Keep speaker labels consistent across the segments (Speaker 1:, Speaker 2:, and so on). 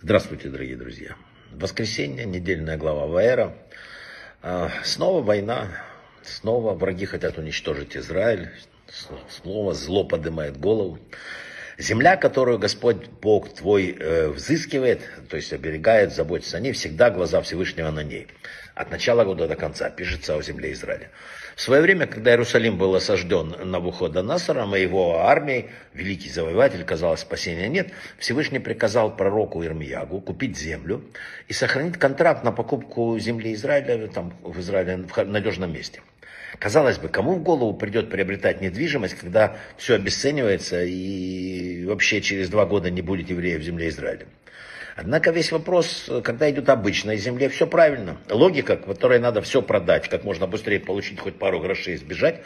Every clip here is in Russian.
Speaker 1: Здравствуйте, дорогие друзья. Воскресенье, недельная глава Ваэра. А, снова война, снова враги хотят уничтожить Израиль, снова зло поднимает голову. Земля, которую Господь Бог твой э, взыскивает, то есть оберегает, заботится о ней, всегда глаза Всевышнего на ней. От начала года до конца пишется о земле Израиля. В свое время, когда Иерусалим был осажден на Навуходоносором и его армией, великий завоеватель, казалось, спасения нет, Всевышний приказал пророку Ирмиягу купить землю и сохранить контракт на покупку земли Израиля там, в Израиле в надежном месте. Казалось бы, кому в голову придет приобретать недвижимость, когда все обесценивается и вообще через два года не будет евреев в земле Израиля? Однако весь вопрос, когда идет обычная земля, все правильно. Логика, которой надо все продать, как можно быстрее получить хоть пару грошей и сбежать,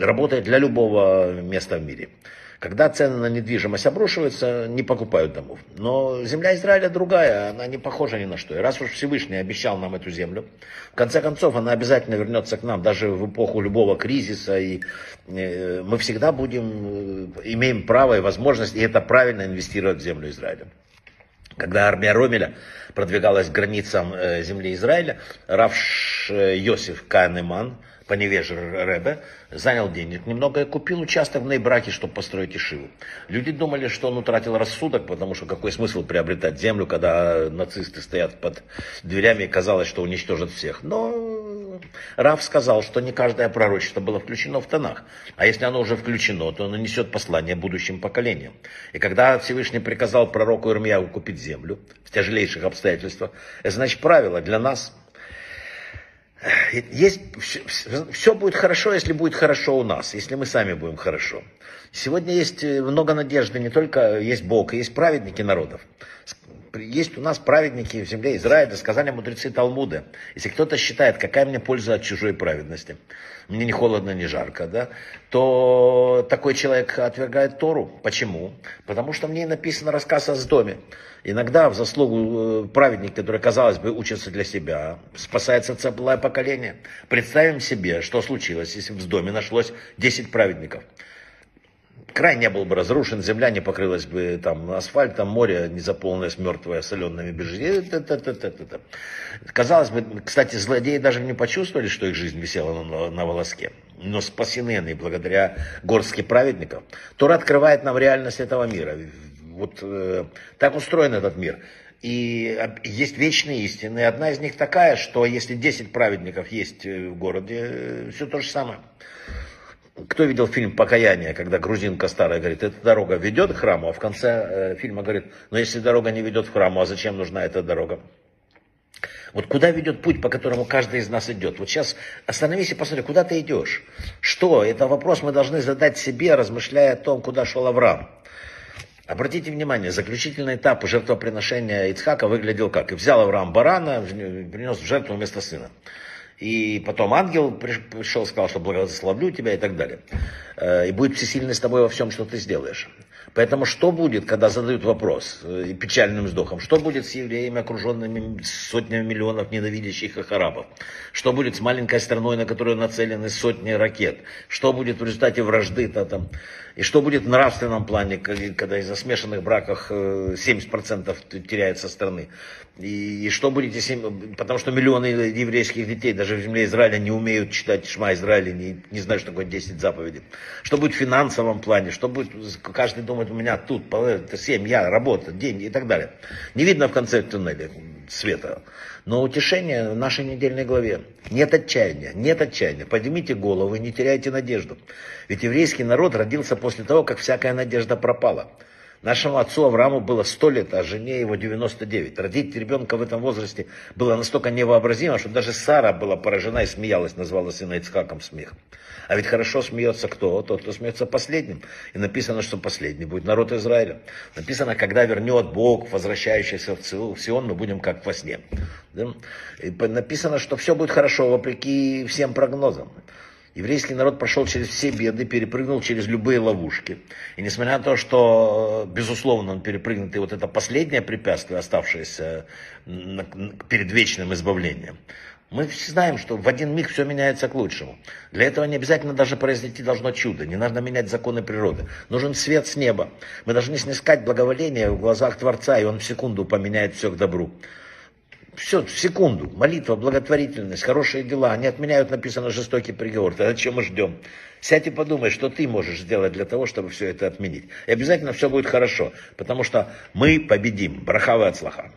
Speaker 1: работает для любого места в мире. Когда цены на недвижимость обрушиваются, не покупают домов. Но земля Израиля другая, она не похожа ни на что. И раз уж Всевышний обещал нам эту землю, в конце концов она обязательно вернется к нам, даже в эпоху любого кризиса. И э, мы всегда будем, э, имеем право и возможность, и это правильно инвестировать в землю Израиля. Когда армия Ромеля продвигалась к границам э, земли Израиля, Равш Йосиф Канеман, по невеже Ребе, занял денег немного и купил участок в Нейбраке, чтобы построить Ишиву. Люди думали, что он утратил рассудок, потому что какой смысл приобретать землю, когда нацисты стоят под дверями и казалось, что уничтожат всех. Но Раф сказал, что не каждое пророчество было включено в тонах. А если оно уже включено, то оно несет послание будущим поколениям. И когда Всевышний приказал пророку Ирмияу купить землю в тяжелейших обстоятельствах, это значит правило для нас – есть, все, все будет хорошо, если будет хорошо у нас, если мы сами будем хорошо. Сегодня есть э, много надежды, не только есть Бог, есть праведники народов. Есть у нас праведники в земле Израиля, сказали мудрецы Талмуда. Если кто-то считает, какая мне польза от чужой праведности, мне не холодно, не жарко, да, то такой человек отвергает Тору. Почему? Потому что мне написано рассказ о доме. Иногда в заслугу э, праведник, который, казалось бы, учится для себя, спасается целое поколение. Представим себе, что случилось, если в доме нашлось 10 праведников край не был бы разрушен, земля не покрылась бы там асфальтом, море не заполнилось мертвое солеными берегами. Казалось бы, кстати, злодеи даже не почувствовали, что их жизнь висела на, на волоске. Но спасены они благодаря горстке праведников. Тора открывает нам реальность этого мира. Вот э, так устроен этот мир. И есть вечные истины. Одна из них такая, что если 10 праведников есть э, в городе, э, все то же самое. Кто видел фильм «Покаяние», когда грузинка старая говорит, эта дорога ведет к храму, а в конце э, фильма говорит, но если дорога не ведет в храму, а зачем нужна эта дорога? Вот куда ведет путь, по которому каждый из нас идет? Вот сейчас остановись и посмотри, куда ты идешь? Что? Это вопрос мы должны задать себе, размышляя о том, куда шел Авраам. Обратите внимание, заключительный этап жертвоприношения Ицхака выглядел как? И взял Авраам барана, принес в жертву вместо сына. И потом ангел пришел, сказал, что благословлю тебя и так далее. Э, и будет всесильный с тобой во всем, что ты сделаешь. Поэтому что будет, когда задают вопрос э, и печальным вздохом, что будет с евреями, окруженными сотнями миллионов ненавидящих их арабов? Что будет с маленькой страной, на которую нацелены сотни ракет? Что будет в результате вражды-то там? И что будет в нравственном плане, когда из-за смешанных браков 70% э, теряется страны? И, и что будет, если... Потому что миллионы еврейских детей даже в земле Израиля не умеют читать Шма Израиля, не, не знают, что такое 10 заповедей. Что будет в финансовом плане? Что будет... Каждый думает, у меня тут семья, работа, деньги и так далее. Не видно в конце туннеля света. Но утешение в нашей недельной главе. Нет отчаяния, нет отчаяния. Поднимите голову и не теряйте надежду. Ведь еврейский народ родился после того, как всякая надежда пропала. Нашему отцу Аврааму было 100 лет, а жене его 99. Родить ребенка в этом возрасте было настолько невообразимо, что даже Сара была поражена и смеялась, назвала сына Ицхаком смех. А ведь хорошо смеется кто? Тот, кто смеется последним. И написано, что последний будет народ Израиля. Написано, когда вернет Бог, возвращающийся в Сион, мы будем как во сне. И написано, что все будет хорошо, вопреки всем прогнозам. Еврейский народ прошел через все беды, перепрыгнул через любые ловушки. И несмотря на то, что, безусловно, он перепрыгнет, и вот это последнее препятствие, оставшееся перед вечным избавлением, Мы все знаем, что в один миг все меняется к лучшему. Для этого не обязательно даже произойти должно чудо. Не надо менять законы природы. Нужен свет с неба. Мы должны снискать благоволение в глазах Творца, и Он в секунду поменяет все к добру. Все, в секунду. Молитва, благотворительность, хорошие дела. Они отменяют, написано, жестокий приговор. Тогда чем мы ждем? Сядь и подумай, что ты можешь сделать для того, чтобы все это отменить. И обязательно все будет хорошо. Потому что мы победим. Брахава от слаха.